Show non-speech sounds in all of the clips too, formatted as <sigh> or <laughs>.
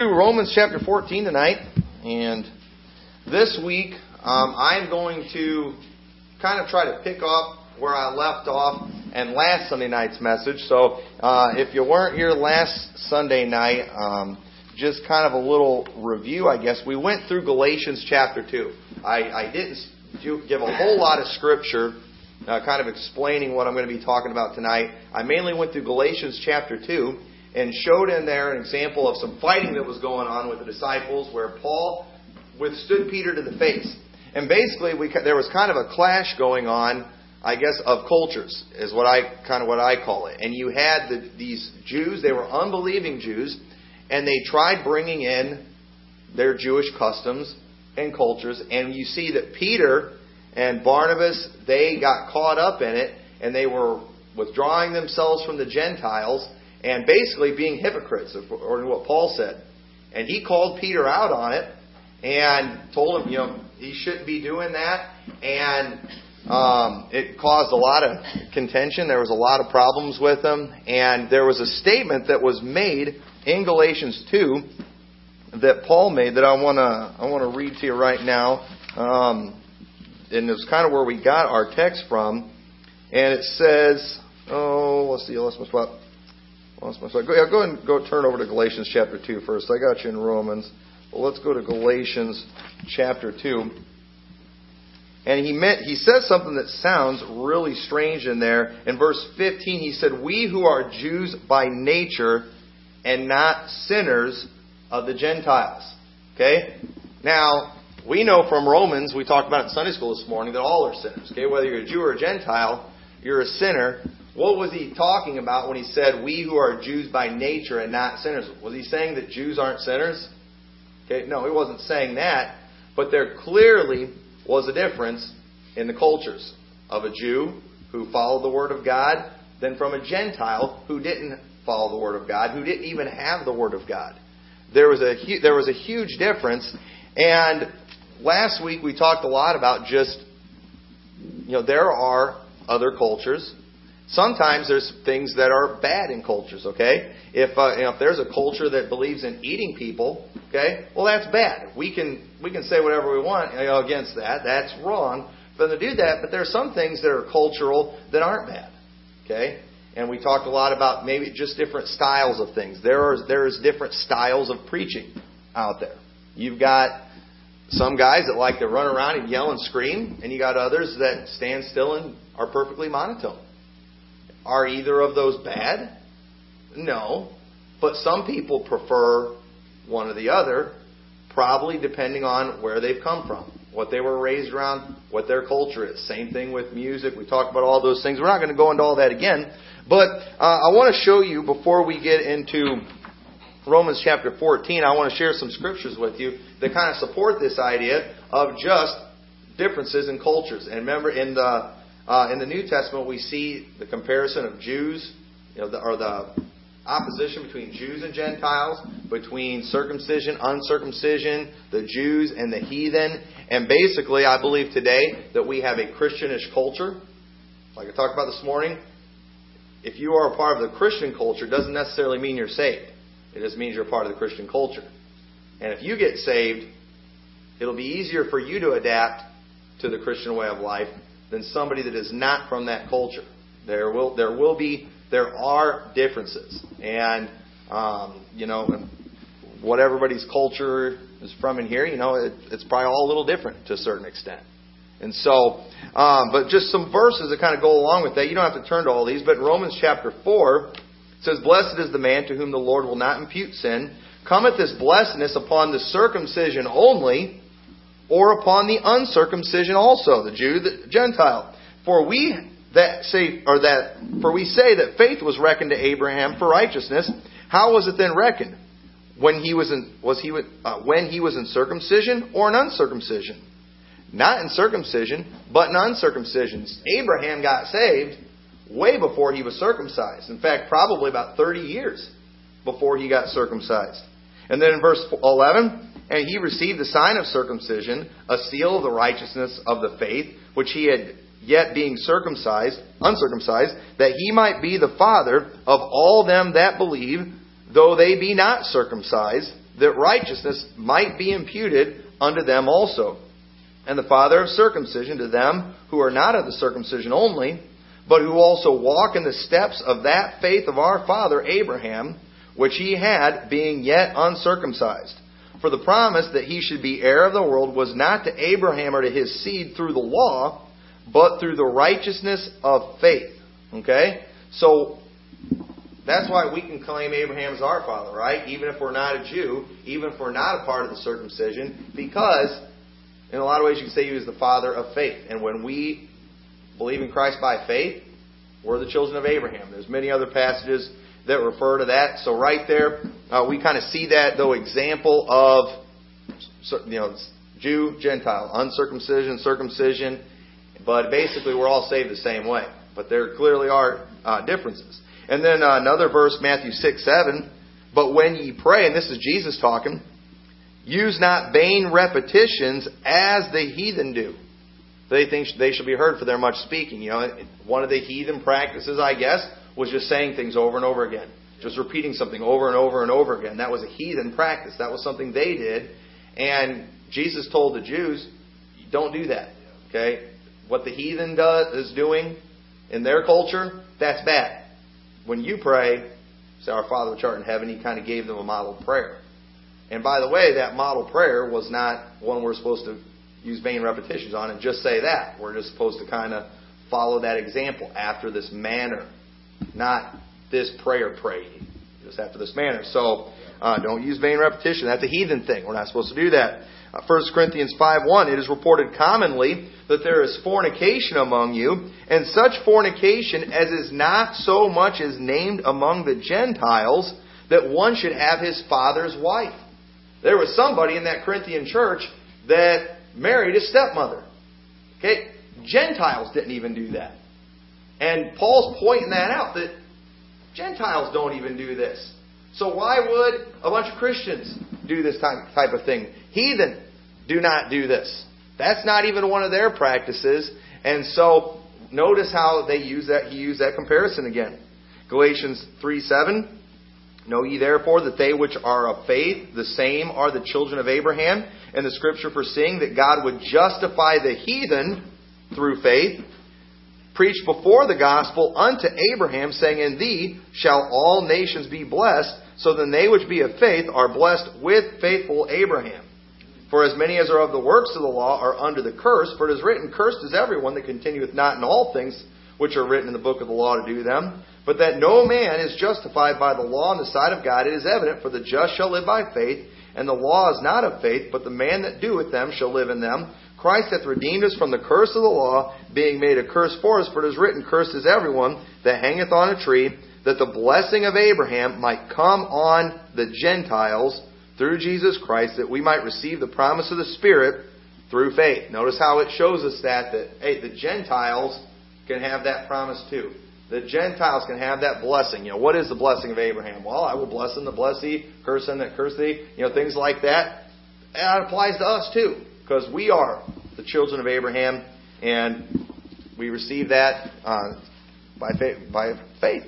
Romans chapter 14 tonight, and this week um, I'm going to kind of try to pick up where I left off and last Sunday night's message. So uh, if you weren't here last Sunday night, um, just kind of a little review, I guess. We went through Galatians chapter 2. I, I didn't give a whole lot of scripture uh, kind of explaining what I'm going to be talking about tonight. I mainly went through Galatians chapter 2 and showed in there an example of some fighting that was going on with the disciples where Paul withstood Peter to the face. And basically, we, there was kind of a clash going on, I guess, of cultures, is what I kind of what I call it. And you had the, these Jews; they were unbelieving Jews, and they tried bringing in their Jewish customs and cultures. And you see that Peter and Barnabas they got caught up in it, and they were withdrawing themselves from the Gentiles and basically being hypocrites, according to what Paul said. And he called Peter out on it and told him, you know, he shouldn't be doing that. And um, it caused a lot of contention. There was a lot of problems with them. And there was a statement that was made in Galatians 2 that Paul made that I want to I want to read to you right now. Um, and it's kind of where we got our text from. And it says, oh, let's see, lost my spot. Lost my spot. Go, yeah, go and go turn over to Galatians chapter 2 first. I got you in Romans. Well, let's go to Galatians chapter 2. And he meant he says something that sounds really strange in there. In verse 15, he said, We who are Jews by nature and not sinners of the Gentiles. Okay? Now, we know from Romans, we talked about it in Sunday school this morning, that all are sinners. Okay? Whether you're a Jew or a Gentile, you're a sinner. What was he talking about when he said, We who are Jews by nature and not sinners? Was he saying that Jews aren't sinners? Okay, no, he wasn't saying that. But there clearly was a difference in the cultures of a Jew who followed the Word of God than from a Gentile who didn't follow the Word of God, who didn't even have the Word of God. There was a there was a huge difference, and last week we talked a lot about just you know there are other cultures Sometimes there's things that are bad in cultures, okay? If, uh, you know, if there's a culture that believes in eating people, okay, well that's bad. We can we can say whatever we want you know, against that. That's wrong for them to do that. But there are some things that are cultural that aren't bad, okay? And we talked a lot about maybe just different styles of things. There are there's different styles of preaching out there. You've got some guys that like to run around and yell and scream, and you got others that stand still and are perfectly monotone. Are either of those bad? No. But some people prefer one or the other, probably depending on where they've come from, what they were raised around, what their culture is. Same thing with music. We talked about all those things. We're not going to go into all that again. But uh, I want to show you, before we get into Romans chapter 14, I want to share some scriptures with you that kind of support this idea of just differences in cultures. And remember, in the uh, in the New Testament, we see the comparison of Jews, you know, the, or the opposition between Jews and Gentiles, between circumcision, uncircumcision, the Jews and the heathen. And basically, I believe today that we have a Christianish culture. Like I talked about this morning, if you are a part of the Christian culture, doesn't necessarily mean you're saved. It just means you're a part of the Christian culture. And if you get saved, it'll be easier for you to adapt to the Christian way of life than somebody that is not from that culture. There will there will be there are differences, and um, you know what everybody's culture is from in here. You know it, it's probably all a little different to a certain extent. And so, um, but just some verses that kind of go along with that. You don't have to turn to all these, but Romans chapter four says, "Blessed is the man to whom the Lord will not impute sin." Cometh this blessedness upon the circumcision only, or upon the uncircumcision also, the Jew, the Gentile. For we that say, or that, for we say that faith was reckoned to Abraham for righteousness. How was it then reckoned? When he was in, was he, uh, when he was in circumcision or in uncircumcision? Not in circumcision, but in uncircumcision. Abraham got saved way before he was circumcised. In fact, probably about 30 years before he got circumcised. And then in verse 11, and he received the sign of circumcision, a seal of the righteousness of the faith, which he had yet being circumcised, uncircumcised, that he might be the father of all them that believe, though they be not circumcised, that righteousness might be imputed unto them also. And the father of circumcision to them who are not of the circumcision only, but who also walk in the steps of that faith of our father Abraham, which he had, being yet uncircumcised. For the promise that he should be heir of the world was not to Abraham or to his seed through the law, but through the righteousness of faith. Okay? So, that's why we can claim Abraham as our father, right? Even if we're not a Jew, even if we're not a part of the circumcision, because in a lot of ways you can say he was the father of faith. And when we believe in Christ by faith, we're the children of Abraham. There's many other passages that refer to that. So right there, uh, we kind of see that though example of you know Jew, Gentile, uncircumcision, circumcision, but basically we're all saved the same way. But there clearly are uh, differences. And then uh, another verse, Matthew six seven. But when ye pray, and this is Jesus talking, use not vain repetitions as the heathen do. They think they shall be heard for their much speaking. You know, one of the heathen practices, I guess, was just saying things over and over again, just repeating something over and over and over again. That was a heathen practice. That was something they did. And Jesus told the Jews, don't do that. Okay? What the heathen does, is doing in their culture, that's bad. When you pray, say, Our Father which art in heaven, he kind of gave them a model prayer. And by the way, that model prayer was not one we're supposed to use vain repetitions on and just say that. We're just supposed to kind of follow that example after this manner. Not this prayer praying, just after this manner. So uh, don't use vain repetition. That's a heathen thing. We're not supposed to do that. Uh, 1 Corinthians 5.1, it is reported commonly that there is fornication among you, and such fornication as is not so much as named among the Gentiles, that one should have his father's wife. There was somebody in that Corinthian church that married his stepmother. Okay? Gentiles didn't even do that. And Paul's pointing that out that Gentiles don't even do this. So why would a bunch of Christians do this type of thing? Heathen do not do this. That's not even one of their practices. And so notice how they use that he used that comparison again. Galatians 3 7. Know ye therefore that they which are of faith, the same are the children of Abraham, and the scripture foreseeing that God would justify the heathen through faith preached before the gospel unto Abraham, saying, In thee shall all nations be blessed. So then they which be of faith are blessed with faithful Abraham. For as many as are of the works of the law are under the curse, for it is written, Cursed is everyone that continueth not in all things which are written in the book of the law to do them. But that no man is justified by the law in the sight of God, it is evident, for the just shall live by faith, and the law is not of faith, but the man that doeth them shall live in them. Christ hath redeemed us from the curse of the law, being made a curse for us, for it is written, Cursed is everyone that hangeth on a tree, that the blessing of Abraham might come on the Gentiles through Jesus Christ, that we might receive the promise of the Spirit through faith. Notice how it shows us that, that hey, the Gentiles can have that promise too. The Gentiles can have that blessing. You know, what is the blessing of Abraham? Well, I will bless him that bless thee, curse him that curse thee. You know, things like that. And That applies to us too because we are the children of Abraham, and we receive that uh, by faith, by faith,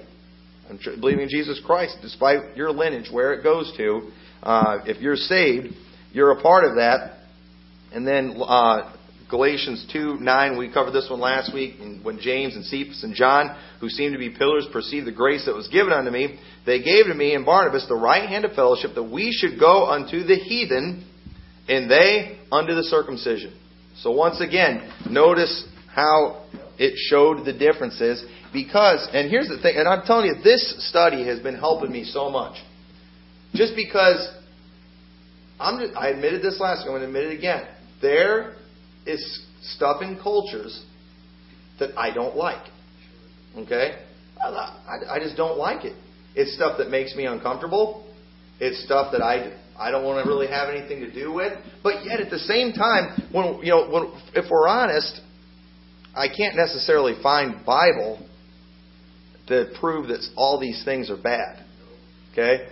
believing in Jesus Christ, despite your lineage, where it goes to. Uh, if you're saved, you're a part of that. And then uh, Galatians 2 9, we covered this one last week, and when James and Cephas and John, who seemed to be pillars, perceived the grace that was given unto me, they gave to me and Barnabas the right hand of fellowship that we should go unto the heathen and they unto the circumcision. So once again, notice how it showed the differences because, and here's the thing, and I'm telling you, this study has been helping me so much. Just because, I'm just, I admitted this last week, I'm going to admit it again. There is stuff in cultures that I don't like. Okay? I, I just don't like it. It's stuff that makes me uncomfortable. It's stuff that I I don't want to really have anything to do with. But yet, at the same time, when you know, when, if we're honest, I can't necessarily find Bible to prove that all these things are bad. Okay,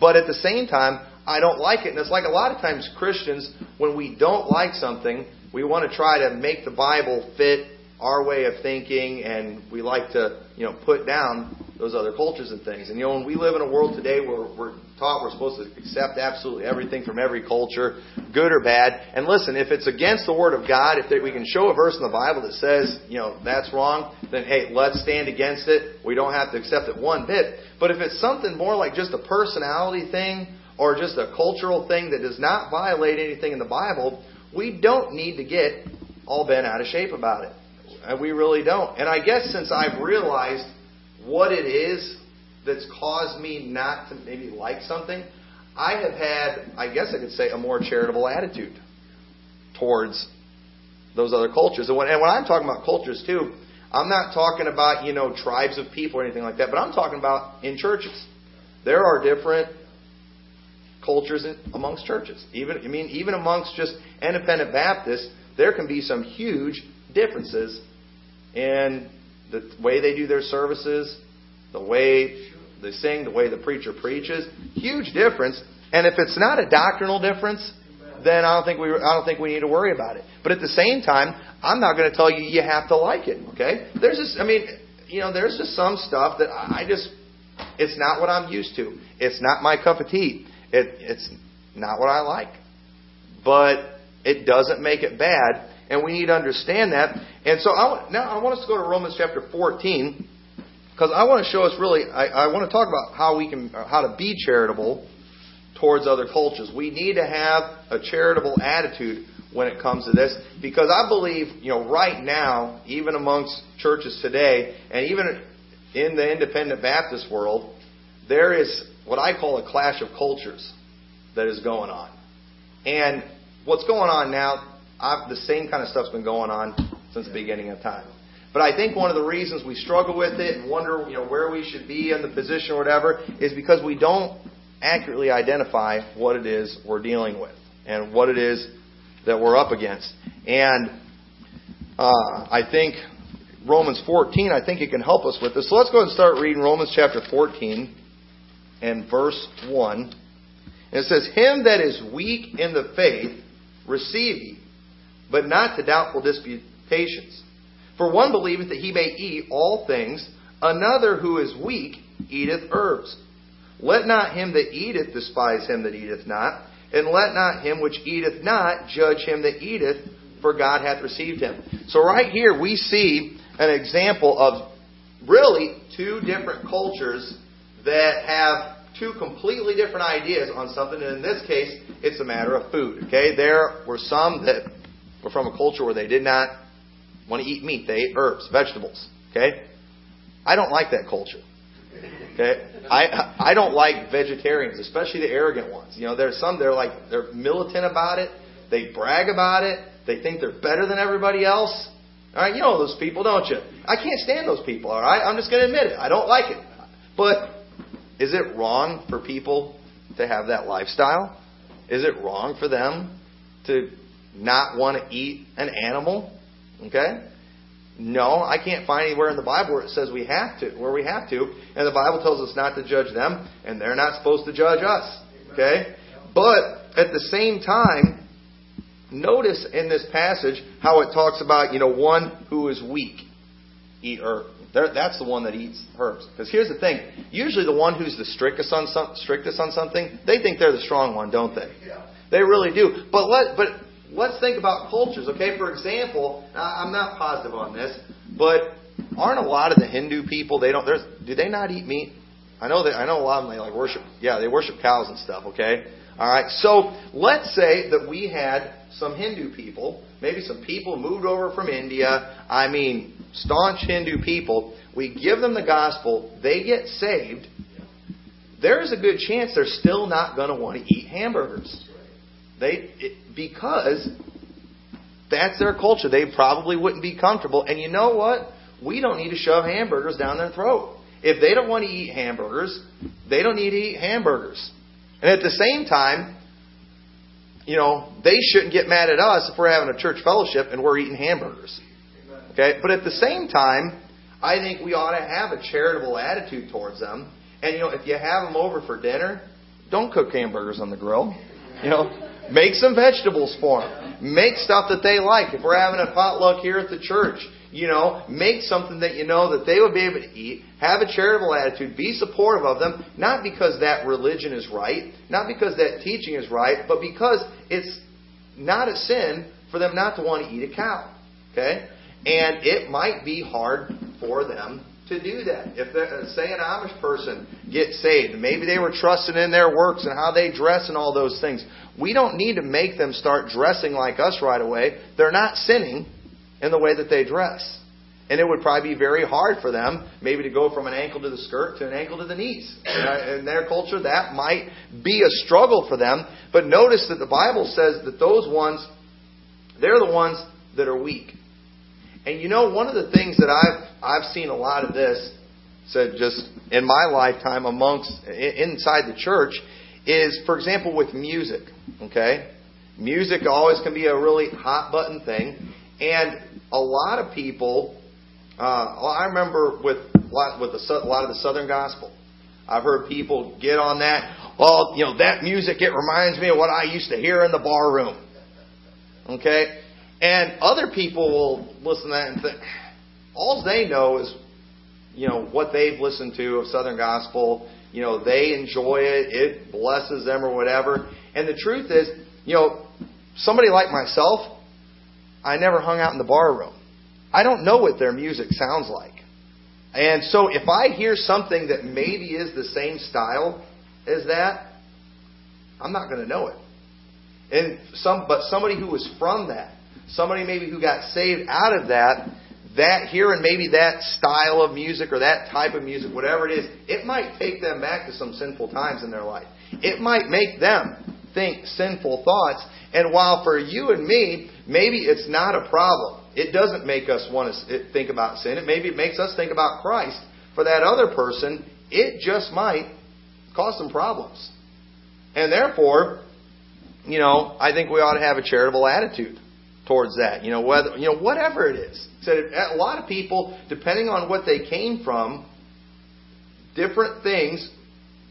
but at the same time, I don't like it, and it's like a lot of times Christians, when we don't like something, we want to try to make the Bible fit our way of thinking, and we like to, you know, put down those other cultures and things. And you know, when we live in a world today where we're taught we're supposed to accept absolutely everything from every culture, good or bad. And listen, if it's against the Word of God, if we can show a verse in the Bible that says, you know, that's wrong, then hey, let's stand against it. We don't have to accept it one bit. But if it's something more like just a personality thing or just a cultural thing that does not violate anything in the Bible, we don't need to get all bent out of shape about it. We really don't. And I guess since I've realized what it is that's caused me not to maybe like something, I have had, I guess I could say, a more charitable attitude towards those other cultures. And when, and when I'm talking about cultures too, I'm not talking about, you know, tribes of people or anything like that, but I'm talking about in churches. There are different cultures amongst churches. Even I mean even amongst just independent Baptists, there can be some huge differences in the way they do their services, the way they sing, the way the preacher preaches. Huge difference. And if it's not a doctrinal difference, then I don't think we I don't think we need to worry about it. But at the same time, I'm not going to tell you you have to like it. Okay? There's just I mean, you know, there's just some stuff that I just it's not what I'm used to. It's not my cup of tea. It, it's not what I like. But it doesn't make it bad and we need to understand that. And so I, now I want us to go to Romans chapter 14 because I want to show us really. I, I want to talk about how we can uh, how to be charitable towards other cultures. We need to have a charitable attitude when it comes to this because I believe you know right now even amongst churches today and even in the independent Baptist world there is what I call a clash of cultures that is going on. And what's going on now I've, the same kind of stuff's been going on since the beginning of time. But I think one of the reasons we struggle with it and wonder, you know, where we should be in the position or whatever is because we don't accurately identify what it is we're dealing with and what it is that we're up against. And uh, I think Romans 14, I think it can help us with this. So let's go ahead and start reading Romans chapter 14 and verse 1. And it says, Him that is weak in the faith receive ye but not to doubtful disputations. For one believeth that he may eat all things, another who is weak eateth herbs. Let not him that eateth despise him that eateth not, and let not him which eateth not judge him that eateth, for God hath received him. So right here we see an example of really two different cultures that have two completely different ideas on something, and in this case, it's a matter of food. Okay, there were some that were from a culture where they did not want to eat meat. They ate herbs, vegetables. Okay? I don't like that culture. Okay? I I don't like vegetarians, especially the arrogant ones. You know, there's some they're like they're militant about it. They brag about it. They think they're better than everybody else. All right, you know those people, don't you? I can't stand those people, all right? I'm just going to admit it. I don't like it. But is it wrong for people to have that lifestyle? Is it wrong for them to not want to eat an animal? Okay? No, I can't find anywhere in the Bible where it says we have to, where we have to. And the Bible tells us not to judge them, and they're not supposed to judge us. Okay? But at the same time, notice in this passage how it talks about, you know, one who is weak eat herb. That's the one that eats herbs. Because here's the thing: usually the one who's the strictest on some, strictest on something, they think they're the strong one, don't they? Yeah. They really do. But let but let's think about cultures, okay? For example, I'm not positive on this, but aren't a lot of the Hindu people they don't there's do they not eat meat? I know that I know a lot of them they like worship yeah, they worship cows and stuff, okay? All right. So, let's say that we had some Hindu people, maybe some people moved over from India, I mean, staunch Hindu people, we give them the gospel, they get saved. There's a good chance they're still not going to want to eat hamburgers. They it, because that's their culture. They probably wouldn't be comfortable. And you know what? We don't need to shove hamburgers down their throat. If they don't want to eat hamburgers, they don't need to eat hamburgers. And at the same time, you know, they shouldn't get mad at us if we're having a church fellowship and we're eating hamburgers. Okay? But at the same time, I think we ought to have a charitable attitude towards them. And you know, if you have them over for dinner, don't cook hamburgers on the grill. You know, Make some vegetables for them. Make stuff that they like. If we're having a potluck here at the church, you know, make something that you know that they would be able to eat, have a charitable attitude, be supportive of them, not because that religion is right, not because that teaching is right, but because it's not a sin for them not to want to eat a cow. Okay? And it might be hard for them to do that. If, uh, say, an Amish person gets saved, maybe they were trusting in their works and how they dress and all those things. We don't need to make them start dressing like us right away. They're not sinning in the way that they dress. And it would probably be very hard for them, maybe to go from an ankle to the skirt to an ankle to the knees. In their culture, that might be a struggle for them. But notice that the Bible says that those ones, they're the ones that are weak. And you know, one of the things that I've I've seen a lot of this said just in my lifetime amongst inside the church is, for example, with music. Okay, music always can be a really hot button thing, and a lot of people. Uh, I remember with with a lot of the Southern gospel. I've heard people get on that. Well, you know that music. It reminds me of what I used to hear in the bar room. Okay, and other people will listen to that and think, all they know is, you know, what they've listened to of Southern Gospel. You know, they enjoy it. It blesses them or whatever. And the truth is, you know, somebody like myself, I never hung out in the bar room. I don't know what their music sounds like. And so if I hear something that maybe is the same style as that, I'm not going to know it. And some, but somebody who was from that, somebody maybe who got saved out of that, that hearing maybe that style of music or that type of music, whatever it is, it might take them back to some sinful times in their life. It might make them think sinful thoughts. And while for you and me, maybe it's not a problem. It doesn't make us want to think about sin. It maybe it makes us think about Christ. For that other person, it just might cause some problems. And therefore, you know, I think we ought to have a charitable attitude towards that. You know, whether you know whatever it is. Said a lot of people, depending on what they came from, different things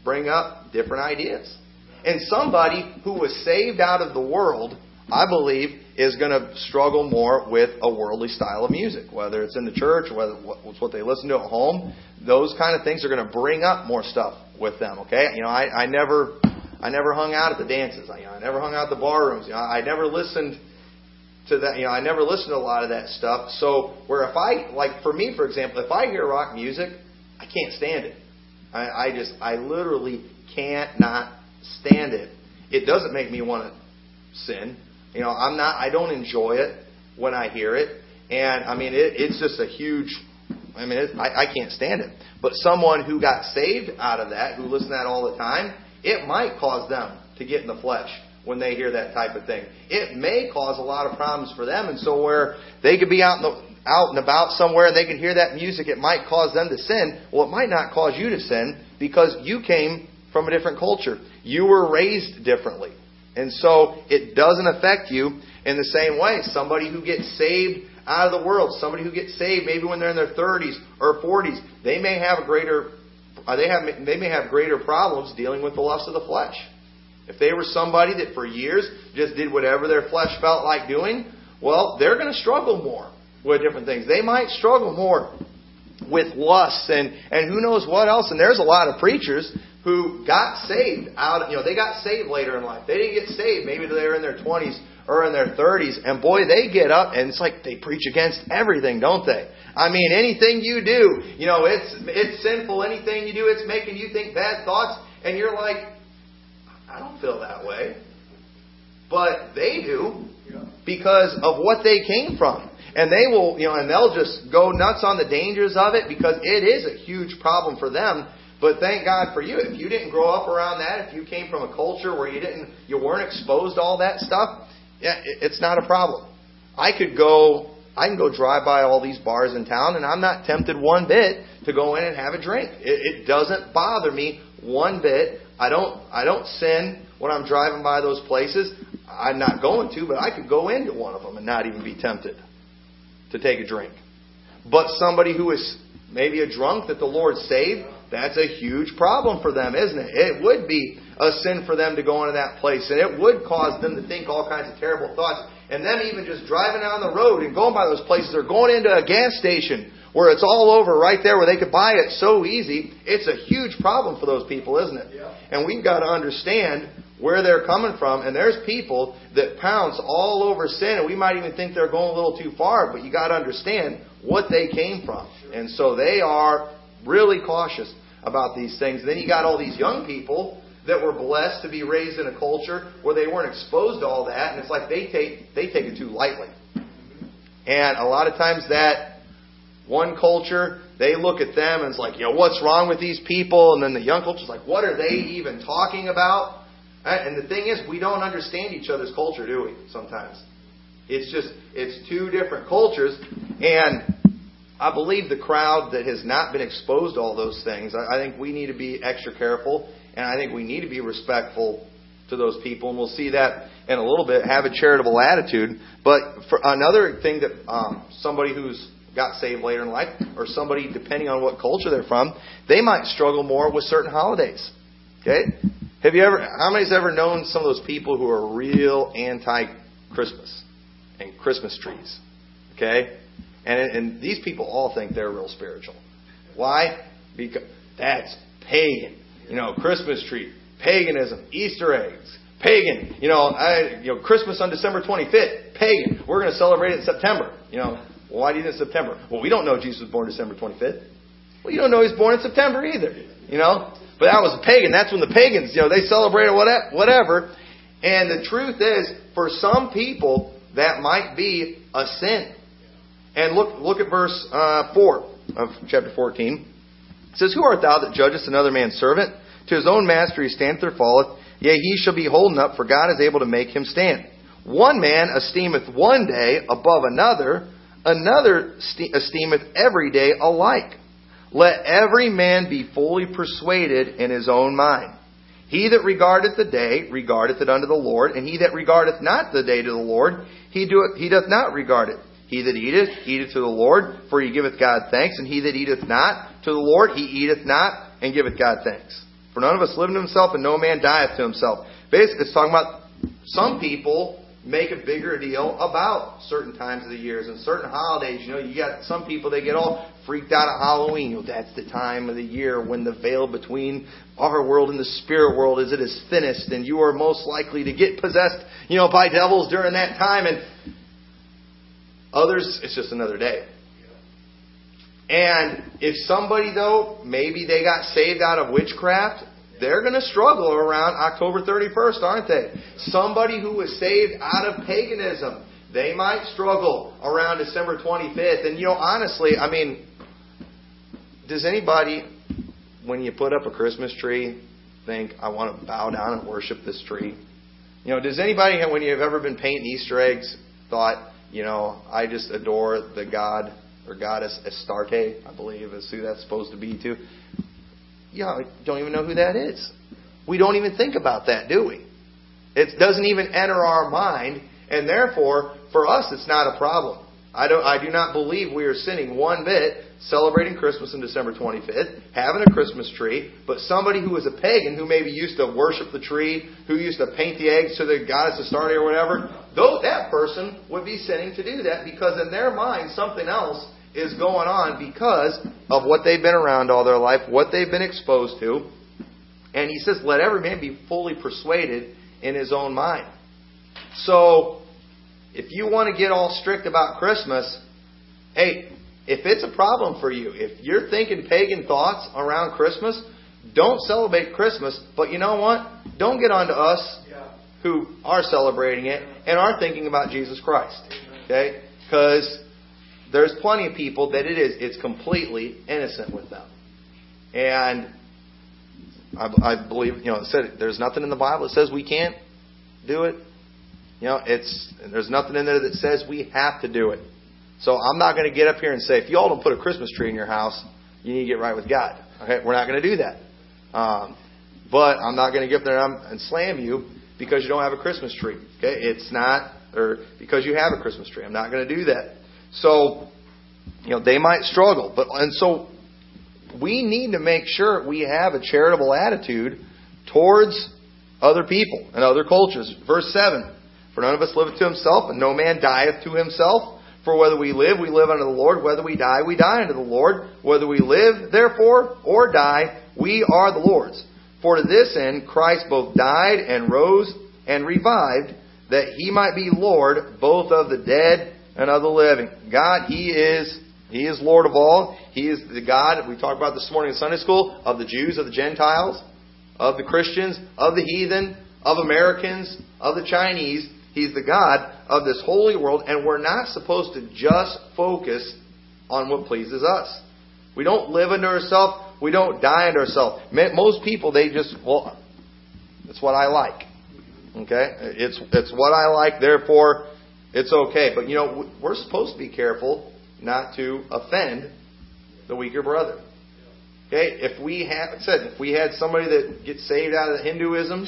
bring up different ideas. And somebody who was saved out of the world, I believe, is going to struggle more with a worldly style of music, whether it's in the church, whether it's what they listen to at home. Those kind of things are going to bring up more stuff with them. Okay, you know, I, I never, I never hung out at the dances. I, you know, I never hung out at the bar rooms. You know, I never listened to that. You know, I never listened to a lot of that stuff. So where if I like for me, for example, if I hear rock music, I can't stand it. I, I just I literally can't not stand it. It doesn't make me want to sin. You know, I'm not. I don't enjoy it when I hear it, and I mean, it, it's just a huge. I mean, it, I, I can't stand it. But someone who got saved out of that, who listened to that all the time, it might cause them to get in the flesh when they hear that type of thing. It may cause a lot of problems for them, and so where they could be out in the out and about somewhere and they can hear that music, it might cause them to sin. Well, it might not cause you to sin because you came from a different culture. You were raised differently. And so it doesn't affect you in the same way. Somebody who gets saved out of the world, somebody who gets saved maybe when they're in their 30s or 40s, they may have a greater uh, they have they may have greater problems dealing with the lust of the flesh. If they were somebody that for years just did whatever their flesh felt like doing, well, they're going to struggle more with different things. They might struggle more with lusts and, and who knows what else. And there's a lot of preachers who got saved out, you know, they got saved later in life. They didn't get saved. Maybe they were in their 20s or in their 30s. And boy, they get up and it's like they preach against everything, don't they? I mean, anything you do, you know, it's, it's sinful. Anything you do, it's making you think bad thoughts. And you're like, I don't feel that way. But they do because of what they came from. And they will, you know, and they'll just go nuts on the dangers of it because it is a huge problem for them. But thank God for you. If you didn't grow up around that, if you came from a culture where you didn't, you weren't exposed to all that stuff, yeah, it's not a problem. I could go, I can go drive by all these bars in town, and I'm not tempted one bit to go in and have a drink. It, it doesn't bother me one bit. I don't I don't sin when I'm driving by those places. I'm not going to, but I could go into one of them and not even be tempted to take a drink. But somebody who is maybe a drunk that the Lord saved, that's a huge problem for them, isn't it? It would be a sin for them to go into that place, and it would cause them to think all kinds of terrible thoughts. And then even just driving down the road and going by those places or going into a gas station where it's all over right there where they could buy it so easy, it's a huge problem for those people, isn't it? Yeah. And we've got to understand where they're coming from. And there's people that pounce all over sin, and we might even think they're going a little too far, but you got to understand what they came from. And so they are really cautious about these things. And then you got all these young people that were blessed to be raised in a culture where they weren't exposed to all that, and it's like they take they take it too lightly. And a lot of times that one culture, they look at them and it's like, you know, what's wrong with these people? And then the young culture's like, what are they even talking about? And the thing is, we don't understand each other's culture, do we? Sometimes. It's just, it's two different cultures. And I believe the crowd that has not been exposed to all those things, I think we need to be extra careful. And I think we need to be respectful to those people. And we'll see that in a little bit. Have a charitable attitude. But for another thing that um, somebody who's got saved later in life, or somebody, depending on what culture they're from, they might struggle more with certain holidays. Okay? Have you ever, how many's ever known some of those people who are real anti Christmas and Christmas trees? Okay? And, and these people all think they're real spiritual. Why? Because that's pagan. You know, Christmas tree, paganism, Easter eggs, pagan. You know, I, you know, Christmas on December 25th, pagan. We're going to celebrate it in September. You know, well, why do you think September? Well, we don't know Jesus was born December 25th. Well, you don't know he's born in September either. You know, but that was a pagan. That's when the pagans, you know, they celebrated whatever. And the truth is, for some people, that might be a sin. And look, look at verse uh, four of chapter 14. It says, "Who art thou that judgest another man's servant? To his own master he standeth or falleth. Yea, he shall be holden up, for God is able to make him stand. One man esteemeth one day above another." Another esteemeth every day alike. Let every man be fully persuaded in his own mind. He that regardeth the day regardeth it unto the Lord, and he that regardeth not the day to the Lord, he doeth he doth not regard it. He that eateth, eateth to the Lord, for he giveth God thanks, and he that eateth not to the Lord, he eateth not, and giveth God thanks. For none of us liveth to himself, and no man dieth to himself. Basically, it's talking about some people make a bigger deal about certain times of the years and certain holidays. You know, you got some people they get all freaked out at Halloween. You know, that's the time of the year when the veil between our world and the spirit world is at its thinnest, and you are most likely to get possessed, you know, by devils during that time. And others, it's just another day. And if somebody though, maybe they got saved out of witchcraft, they're going to struggle around October 31st, aren't they? Somebody who was saved out of paganism, they might struggle around December 25th. And, you know, honestly, I mean, does anybody, when you put up a Christmas tree, think, I want to bow down and worship this tree? You know, does anybody, when you've ever been painting Easter eggs, thought, you know, I just adore the god or goddess Astarte, I believe is who that's supposed to be too yeah, I don't even know who that is. We don't even think about that, do we? It doesn't even enter our mind, and therefore, for us, it's not a problem. I, don't, I do not believe we are sinning one bit celebrating Christmas on December 25th, having a Christmas tree, but somebody who is a pagan who maybe used to worship the tree, who used to paint the eggs to the goddess of Astarte or whatever, though that person would be sinning to do that because in their mind something else is going on because of what they've been around all their life, what they've been exposed to. And he says, let every man be fully persuaded in his own mind. So, if you want to get all strict about Christmas, hey, if it's a problem for you, if you're thinking pagan thoughts around Christmas, don't celebrate Christmas. But you know what? Don't get on to us who are celebrating it and are thinking about Jesus Christ. Okay? Because there's plenty of people that it is it's completely innocent with them, and I, I believe you know it said there's nothing in the Bible that says we can't do it. You know, it's there's nothing in there that says we have to do it. So I'm not going to get up here and say if you all don't put a Christmas tree in your house, you need to get right with God. Okay, we're not going to do that. Um, but I'm not going to get up there and slam you because you don't have a Christmas tree. Okay, it's not or because you have a Christmas tree. I'm not going to do that. So, you know, they might struggle. But and so we need to make sure we have a charitable attitude towards other people and other cultures. Verse 7. For none of us liveth to himself, and no man dieth to himself. For whether we live, we live unto the Lord. Whether we die, we die unto the Lord. Whether we live, therefore, or die, we are the Lord's. For to this end Christ both died and rose and revived, that he might be Lord both of the dead and of the living. God, He is He is Lord of all. He is the God we talked about this morning in Sunday school of the Jews, of the Gentiles, of the Christians, of the heathen, of Americans, of the Chinese. He's the God of this holy world, and we're not supposed to just focus on what pleases us. We don't live unto ourselves. We don't die unto ourselves. Most people, they just, well, it's what I like. Okay? It's, it's what I like, therefore it's okay. But you know, we're supposed to be careful not to offend the weaker brother. Okay? If we had, like said, if we had somebody that gets saved out of Hinduism,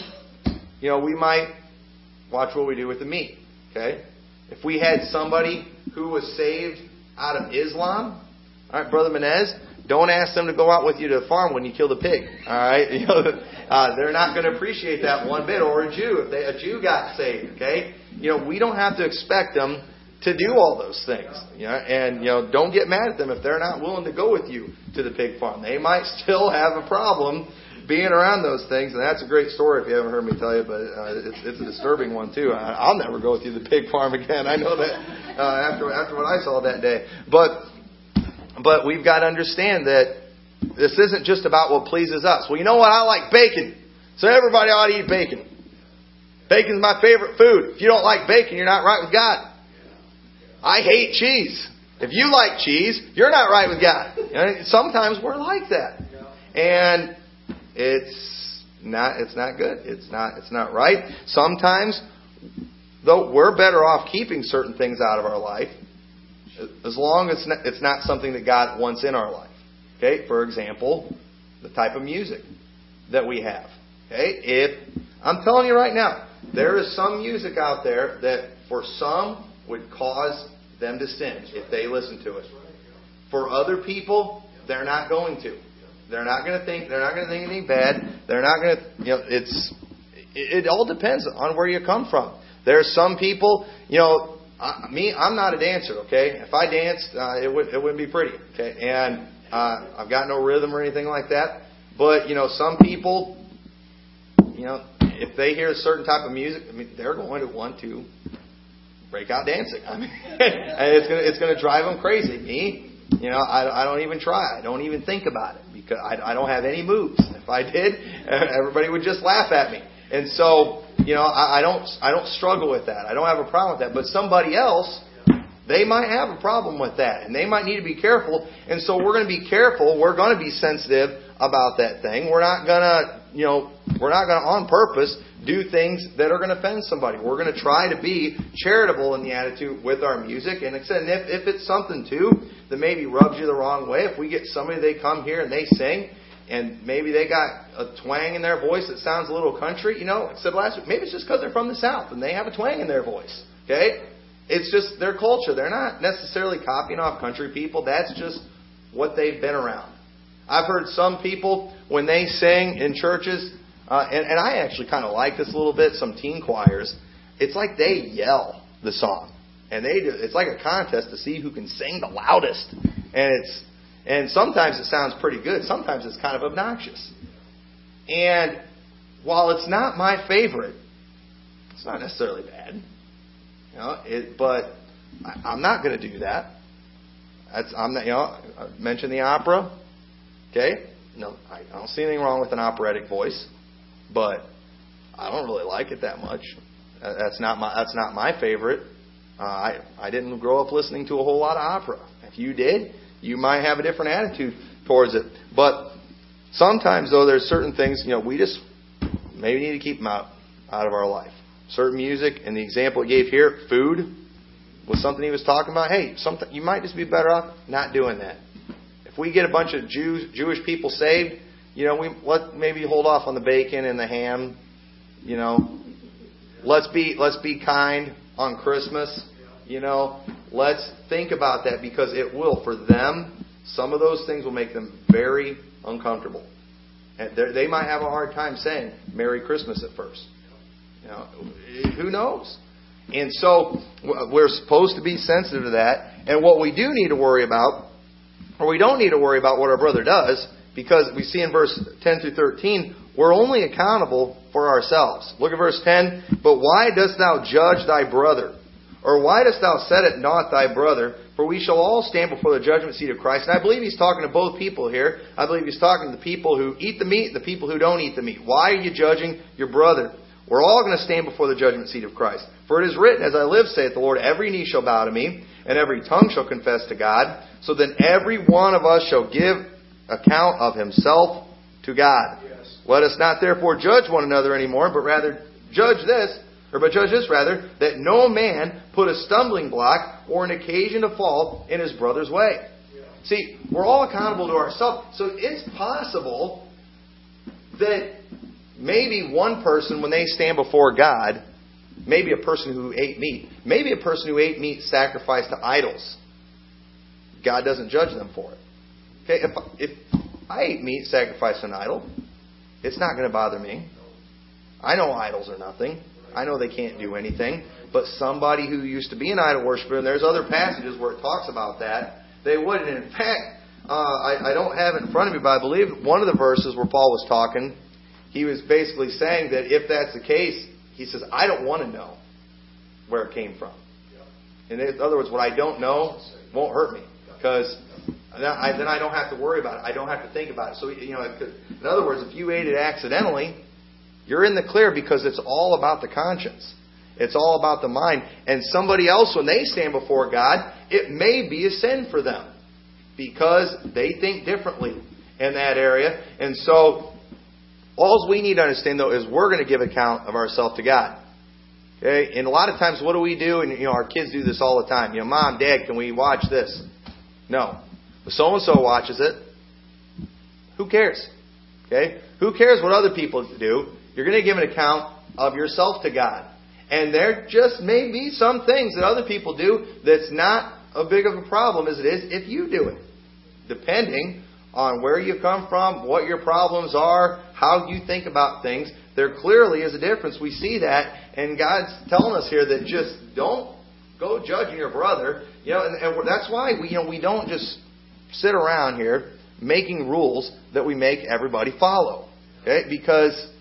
you know, we might watch what we do with the meat. Okay? If we had somebody who was saved out of Islam, all right, Brother Menez, don't ask them to go out with you to the farm when you kill the pig. All right, <laughs> you know, uh, they're not going to appreciate that one bit. Or a Jew, if they, a Jew got saved, okay, you know, we don't have to expect them to do all those things. You know, and you know, don't get mad at them if they're not willing to go with you to the pig farm. They might <laughs> still have a problem being around those things, and that's a great story if you haven't heard me tell you, but uh, it's, it's a disturbing one too. I, will never go with you to the pig farm <laughs> again. I know that uh, after after what I saw that day, but but we've got to understand that this isn't just about what pleases us. Well, you know what? I like bacon. So everybody ought to eat bacon. Bacon's my favorite food. If you don't like bacon, you're not right with God. I hate cheese. If you like cheese, you're not right with God. Sometimes we're like that. And it's not it's not good. It's not it's not right. Sometimes though we're better off keeping certain things out of our life as long as it's not something that God wants in our life. Okay, for example, the type of music that we have. Okay, if I'm telling you right now, there is some music out there that for some would cause them to sin if they listen to it. For other people, they're not going to. They're not going to think. They're not going to think anything bad. They're not going to. You know, it's. It, all depends on where you come from. There are some people. You know, I, me, I'm not a dancer. Okay, if I danced, uh, it would it wouldn't be pretty. Okay, and uh, I've got no rhythm or anything like that. But you know, some people, you know, if they hear a certain type of music, I mean, they're going to want to break out dancing. <laughs> I mean, and it's gonna it's gonna drive them crazy. Me, you know, I, I don't even try. I don't even think about it because I, I don't have any moves. If I did, <laughs> everybody would just laugh at me. And so you know, I, I don't I don't struggle with that. I don't have a problem with that. But somebody else, they might have a problem with that, and they might need to be careful. And so we're going to be careful. We're going to be sensitive about that thing. We're not going to, you know, we're not going to on purpose do things that are going to offend somebody. We're going to try to be charitable in the attitude with our music. And if, if it's something too that maybe rubs you the wrong way, if we get somebody they come here and they sing and maybe they got a twang in their voice that sounds a little country. You know, I said last week, maybe it's just because they're from the South and they have a twang in their voice. Okay? It's just their culture. They're not necessarily copying off country people. That's just what they've been around. I've heard some people, when they sing in churches, uh, and, and I actually kind of like this a little bit, some teen choirs, it's like they yell the song. And they do, it's like a contest to see who can sing the loudest. And it's, and sometimes it sounds pretty good. Sometimes it's kind of obnoxious. And while it's not my favorite, it's not necessarily bad. You know, it, but I, am not going to do that. That's, I'm not, you know, I mentioned the opera. Okay? No, I don't see anything wrong with an operatic voice, but I don't really like it that much. That's not my that's not my favorite. Uh, I I didn't grow up listening to a whole lot of opera. If you did, you might have a different attitude towards it. But sometimes, though, there's certain things, you know, we just maybe need to keep them out, out of our life. Certain music, and the example he gave here, food, was something he was talking about. Hey, something you might just be better off not doing that. If we get a bunch of Jews, Jewish people saved, you know, we let maybe hold off on the bacon and the ham. You know, let's be let's be kind on Christmas. You know, let's think about that because it will, for them, some of those things will make them very uncomfortable. And they might have a hard time saying Merry Christmas at first. You know, who knows? And so we're supposed to be sensitive to that. And what we do need to worry about, or we don't need to worry about what our brother does, because we see in verse 10 through 13, we're only accountable for ourselves. Look at verse 10. But why dost thou judge thy brother? Or why dost thou set at naught thy brother? For we shall all stand before the judgment seat of Christ. And I believe he's talking to both people here. I believe he's talking to the people who eat the meat the people who don't eat the meat. Why are you judging your brother? We're all going to stand before the judgment seat of Christ. For it is written, As I live, saith the Lord, every knee shall bow to me, and every tongue shall confess to God. So then every one of us shall give account of himself to God. Yes. Let us not therefore judge one another anymore, but rather judge this, or but judge this rather, that no man put a stumbling block or an occasion to fall in his brother's way. Yeah. See, we're all accountable to ourselves. So it's possible that maybe one person, when they stand before God, maybe a person who ate meat, maybe a person who ate meat sacrificed to idols. God doesn't judge them for it. Okay, if, if I ate meat sacrificed to an idol, it's not going to bother me. I know idols are nothing. I know they can't do anything. But somebody who used to be an idol worshiper, and there's other passages where it talks about that, they would. And in fact, uh, I, I don't have it in front of me, but I believe one of the verses where Paul was talking, he was basically saying that if that's the case, he says, I don't want to know where it came from. In other words, what I don't know won't hurt me because then I, then I don't have to worry about it. I don't have to think about it. So you know, in other words, if you ate it accidentally, you're in the clear because it's all about the conscience. It's all about the mind. And somebody else, when they stand before God, it may be a sin for them because they think differently in that area. And so, all we need to understand, though, is we're going to give account of ourselves to God. Okay? And a lot of times, what do we do? And, you know, our kids do this all the time. You know, Mom, Dad, can we watch this? No. So and so watches it. Who cares? Okay? Who cares what other people do? You're going to give an account of yourself to God. And there just may be some things that other people do that's not a big of a problem as it is if you do it. Depending on where you come from, what your problems are, how you think about things, there clearly is a difference. We see that, and God's telling us here that just don't go judging your brother. You know, and, and that's why we, you know, we don't just sit around here making rules that we make everybody follow. Okay? Because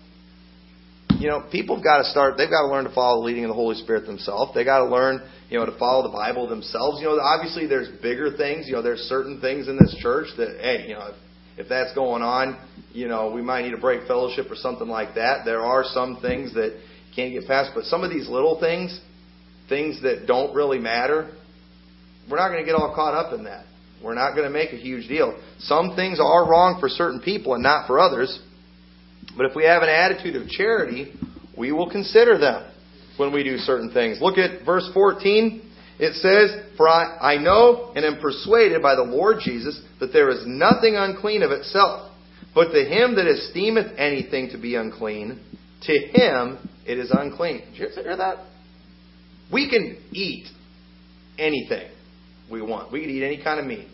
you know, people have got to start, they've got to learn to follow the leading of the Holy Spirit themselves. They've got to learn, you know, to follow the Bible themselves. You know, obviously there's bigger things. You know, there's certain things in this church that, hey, you know, if, if that's going on, you know, we might need to break fellowship or something like that. There are some things that can't get past, but some of these little things, things that don't really matter, we're not going to get all caught up in that. We're not going to make a huge deal. Some things are wrong for certain people and not for others. But if we have an attitude of charity, we will consider them when we do certain things. Look at verse 14. It says, For I, I know and am persuaded by the Lord Jesus that there is nothing unclean of itself. But to him that esteemeth anything to be unclean, to him it is unclean. Did you hear that? We can eat anything we want. We can eat any kind of meat.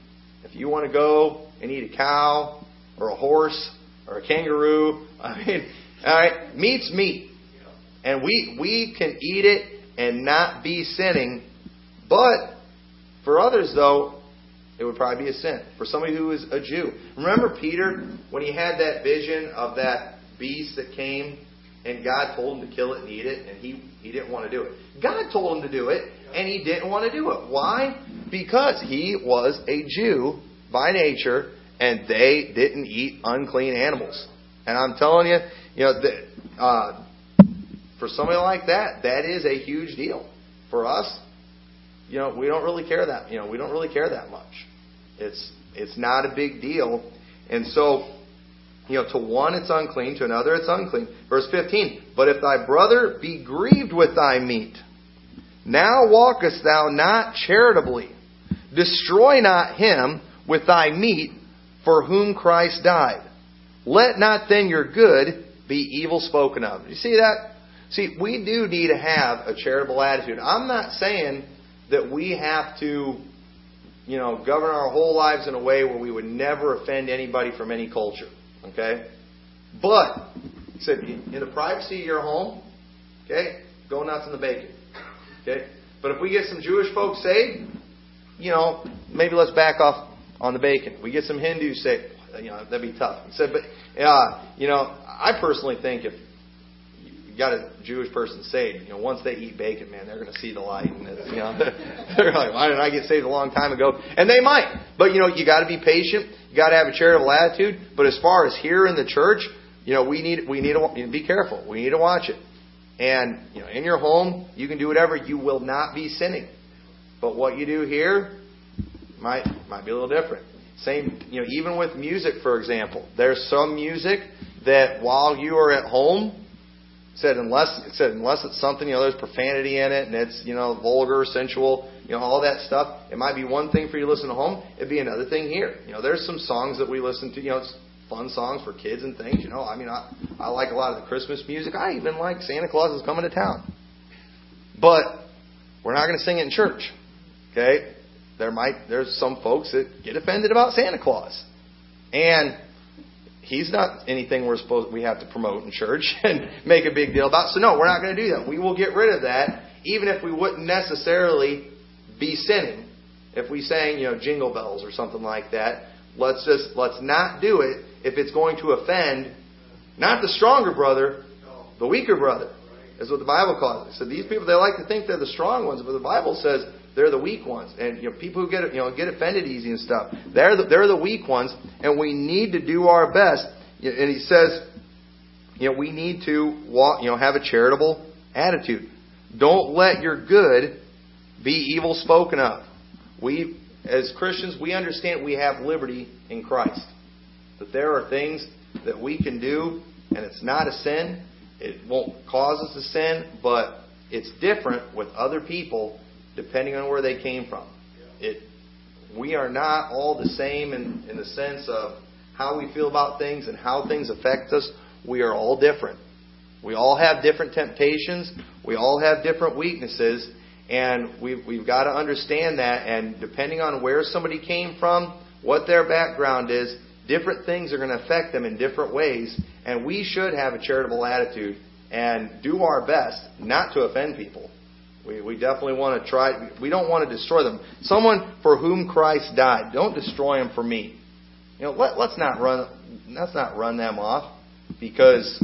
If you want to go and eat a cow or a horse or a kangaroo. <laughs> I mean, all right, meat's meat, and we we can eat it and not be sinning. But for others, though, it would probably be a sin. For somebody who is a Jew, remember Peter when he had that vision of that beast that came, and God told him to kill it and eat it, and he he didn't want to do it. God told him to do it, and he didn't want to do it. Why? Because he was a Jew by nature and they didn't eat unclean animals. And I'm telling you, you know, the, uh, for somebody like that, that is a huge deal. For us, you know, we don't really care that. You know, we don't really care that much. It's it's not a big deal. And so, you know, to one it's unclean, to another it's unclean. Verse 15. But if thy brother be grieved with thy meat, now walkest thou not charitably. Destroy not him with thy meat for whom Christ died. Let not then your good be evil spoken of. You see that? See, we do need to have a charitable attitude. I'm not saying that we have to, you know, govern our whole lives in a way where we would never offend anybody from any culture. Okay? But, said, in the privacy of your home, okay, go nuts in the bacon. Okay? But if we get some Jewish folks saved, you know, maybe let's back off on the bacon. We get some Hindus saved, you know, that'd be tough. He said, but, uh, you know, I personally think if you got a Jewish person saved, you know, once they eat bacon, man, they're going to see the light. And it's, you know, <laughs> they're like, why didn't I get saved a long time ago? And they might. But, you know, you got to be patient. You got to have a charitable attitude. But as far as here in the church, you know, we need, we need to be careful. We need to watch it. And, you know, in your home, you can do whatever. You will not be sinning. But what you do here might, might be a little different. Same, you know, even with music, for example, there's some music that while you are at home, said unless it said unless it's something you know there's profanity in it and it's you know vulgar, sensual, you know all that stuff. It might be one thing for you to listen at home. It'd be another thing here. You know, there's some songs that we listen to. You know, it's fun songs for kids and things. You know, I mean, I I like a lot of the Christmas music. I even like Santa Claus is coming to town. But we're not going to sing it in church. Okay, there might there's some folks that get offended about Santa Claus, and he's not anything we're supposed we have to promote in church <laughs> and make a big deal about. So no, we're not going to do that. We will get rid of that, even if we wouldn't necessarily be sinning. If we sang, you know, jingle bells or something like that, let's just let's not do it if it's going to offend not the stronger brother, the weaker brother. Is what the Bible calls it. So these people they like to think they're the strong ones, but the Bible says they're the weak ones. And you know, people who get you know get offended easy and stuff, they're the, they're the weak ones, and we need to do our best. And he says, you know, we need to walk, you know, have a charitable attitude. Don't let your good be evil spoken of. We, as Christians, we understand we have liberty in Christ. That there are things that we can do, and it's not a sin. It won't cause us to sin, but it's different with other people depending on where they came from. It, we are not all the same in, in the sense of how we feel about things and how things affect us. We are all different. We all have different temptations. We all have different weaknesses. And we've, we've got to understand that. And depending on where somebody came from, what their background is, different things are going to affect them in different ways. And we should have a charitable attitude and do our best not to offend people. We, we definitely want to try. We don't want to destroy them. Someone for whom Christ died. Don't destroy them for me. You know, let, let's not run. Let's not run them off because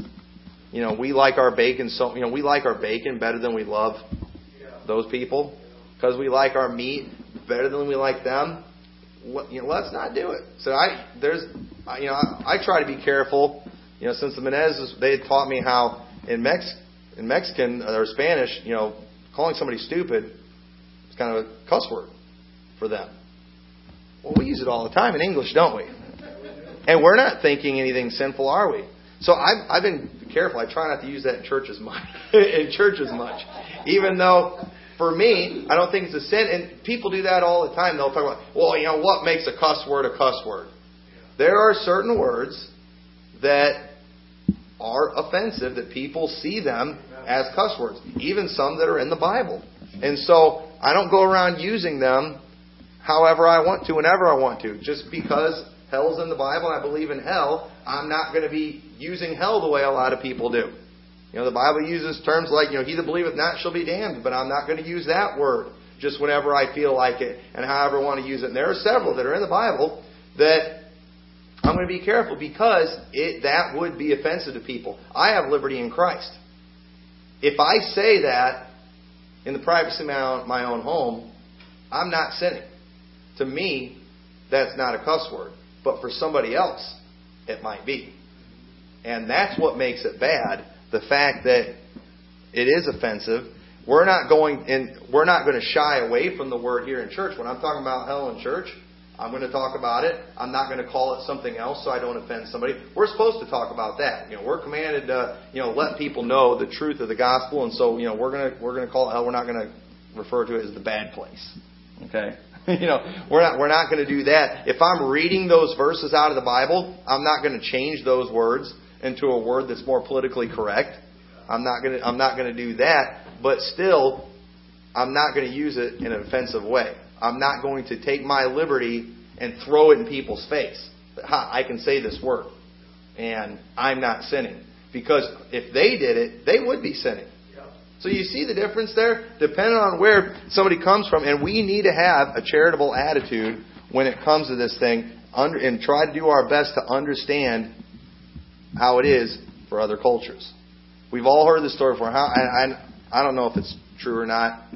you know we like our bacon so. You know we like our bacon better than we love those people because we like our meat better than we like them. You know, let's not do it. So I there's you know I, I try to be careful. You know, since the Menezes they taught me how in Mex in Mexican or Spanish, you know, calling somebody stupid is kind of a cuss word for them. Well, we use it all the time in English, don't we? And we're not thinking anything sinful, are we? So I've, I've been careful. I try not to use that in church as much. <laughs> in church as much, even though for me, I don't think it's a sin. And people do that all the time. They'll talk about, well, you know, what makes a cuss word a cuss word? There are certain words that are offensive that people see them as cuss words, even some that are in the Bible. And so I don't go around using them however I want to, whenever I want to. Just because hell's in the Bible and I believe in hell, I'm not going to be using hell the way a lot of people do. You know, the Bible uses terms like, you know, he that believeth not shall be damned, but I'm not going to use that word just whenever I feel like it and however I want to use it. And there are several that are in the Bible that I'm going to be careful because it, that would be offensive to people. I have liberty in Christ. If I say that in the privacy of my own, home, I'm not sinning. To me, that's not a cuss word. But for somebody else, it might be. And that's what makes it bad. The fact that it is offensive. We're not going in, we're not going to shy away from the word here in church. When I'm talking about hell in church, I'm going to talk about it. I'm not going to call it something else so I don't offend somebody. We're supposed to talk about that. You know, we're commanded to, you know, let people know the truth of the gospel, and so you know, we're to we're to call it hell. We're not going to refer to it as the bad place. Okay. <laughs> you know, we're not we're not going to do that. If I'm reading those verses out of the Bible, I'm not going to change those words into a word that's more politically correct. I'm not going to I'm not going to do that, but still I'm not going to use it in an offensive way. I'm not going to take my liberty and throw it in people's face. Ha, I can say this word, and I'm not sinning. Because if they did it, they would be sinning. So you see the difference there? Depending on where somebody comes from, and we need to have a charitable attitude when it comes to this thing and try to do our best to understand how it is for other cultures. We've all heard the story before. How, I, I, I don't know if it's true or not.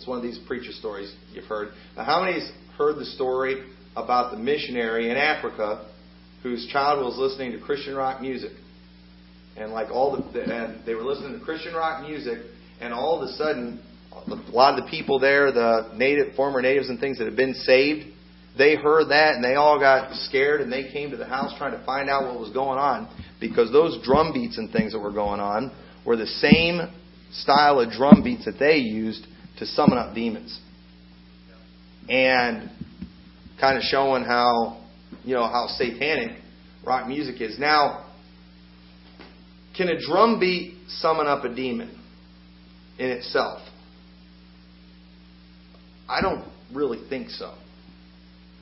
It's one of these preacher stories you've heard. Now, how many's heard the story about the missionary in Africa whose child was listening to Christian rock music? And like all the, and they were listening to Christian rock music, and all of a sudden, a lot of the people there, the native, former natives and things that had been saved, they heard that and they all got scared and they came to the house trying to find out what was going on because those drum beats and things that were going on were the same style of drum beats that they used to summon up demons. And kind of showing how, you know, how satanic rock music is. Now, can a drum beat summon up a demon in itself? I don't really think so.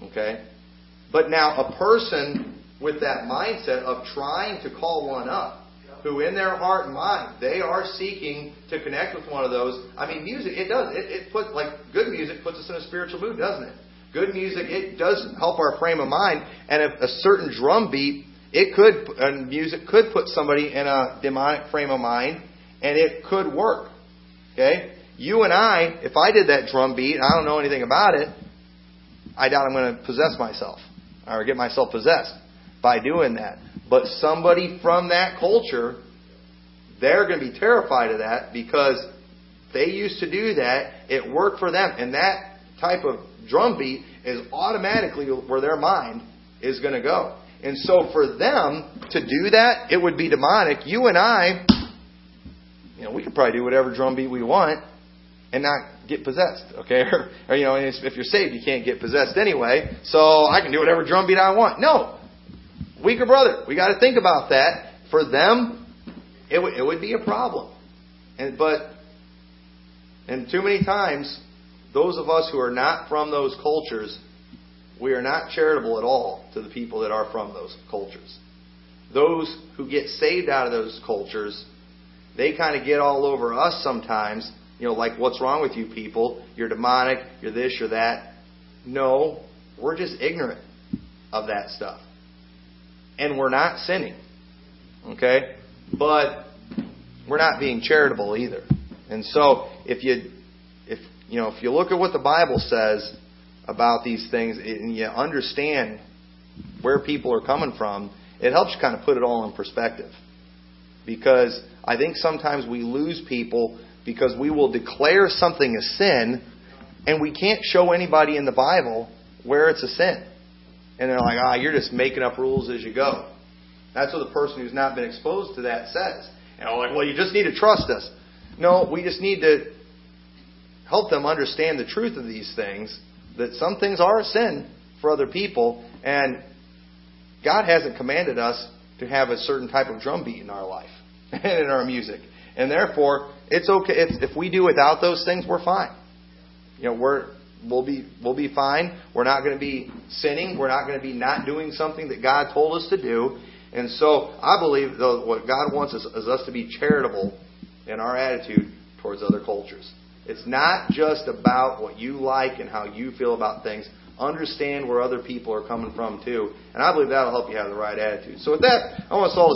Okay? But now, a person with that mindset of trying to call one up, who in their heart and mind, they are seeking to connect with one of those. I mean, music, it does. It, it puts, like, good music puts us in a spiritual mood, doesn't it? Good music, it does help our frame of mind. And if a certain drum beat, it could, and music could put somebody in a demonic frame of mind, and it could work. Okay? You and I, if I did that drum beat, I don't know anything about it, I doubt I'm going to possess myself or get myself possessed by doing that. But somebody from that culture, they're going to be terrified of that because they used to do that. It worked for them. And that type of drum beat is automatically where their mind is going to go. And so for them to do that, it would be demonic. You and I, you know, we could probably do whatever drum beat we want and not get possessed, okay? <laughs> Or, you know, if you're saved, you can't get possessed anyway. So I can do whatever drum beat I want. No, weaker brother. We got to think about that. For them, it, w- it would be a problem. And but, and too many times, those of us who are not from those cultures, we are not charitable at all to the people that are from those cultures. Those who get saved out of those cultures, they kind of get all over us sometimes you know, like, what's wrong with you people? You're demonic, you're this, you're that. No, we're just ignorant of that stuff. And we're not sinning. Okay? But we're not being charitable either. And so, if you, if, you know, if you look at what the Bible says about these things and you understand where people are coming from, it helps you kind of put it all in perspective. Because I think sometimes we lose people because we will declare something a sin and we can't show anybody in the Bible where it's a sin. And they're like, ah, you're just making up rules as you go. That's what the person who's not been exposed to that says. And I'm like, well, you just need to trust us. No, we just need to help them understand the truth of these things, that some things are a sin for other people, and God hasn't commanded us to have a certain type of drum beat in our life <laughs> and in our music. And therefore, it's okay if, if we do without those things, we're fine. You know, we're we'll be we'll be fine. We're not going to be sinning. We're not going to be not doing something that God told us to do. And so, I believe though what God wants is, is us to be charitable in our attitude towards other cultures. It's not just about what you like and how you feel about things. Understand where other people are coming from too, and I believe that'll help you have the right attitude. So with that, I want us all to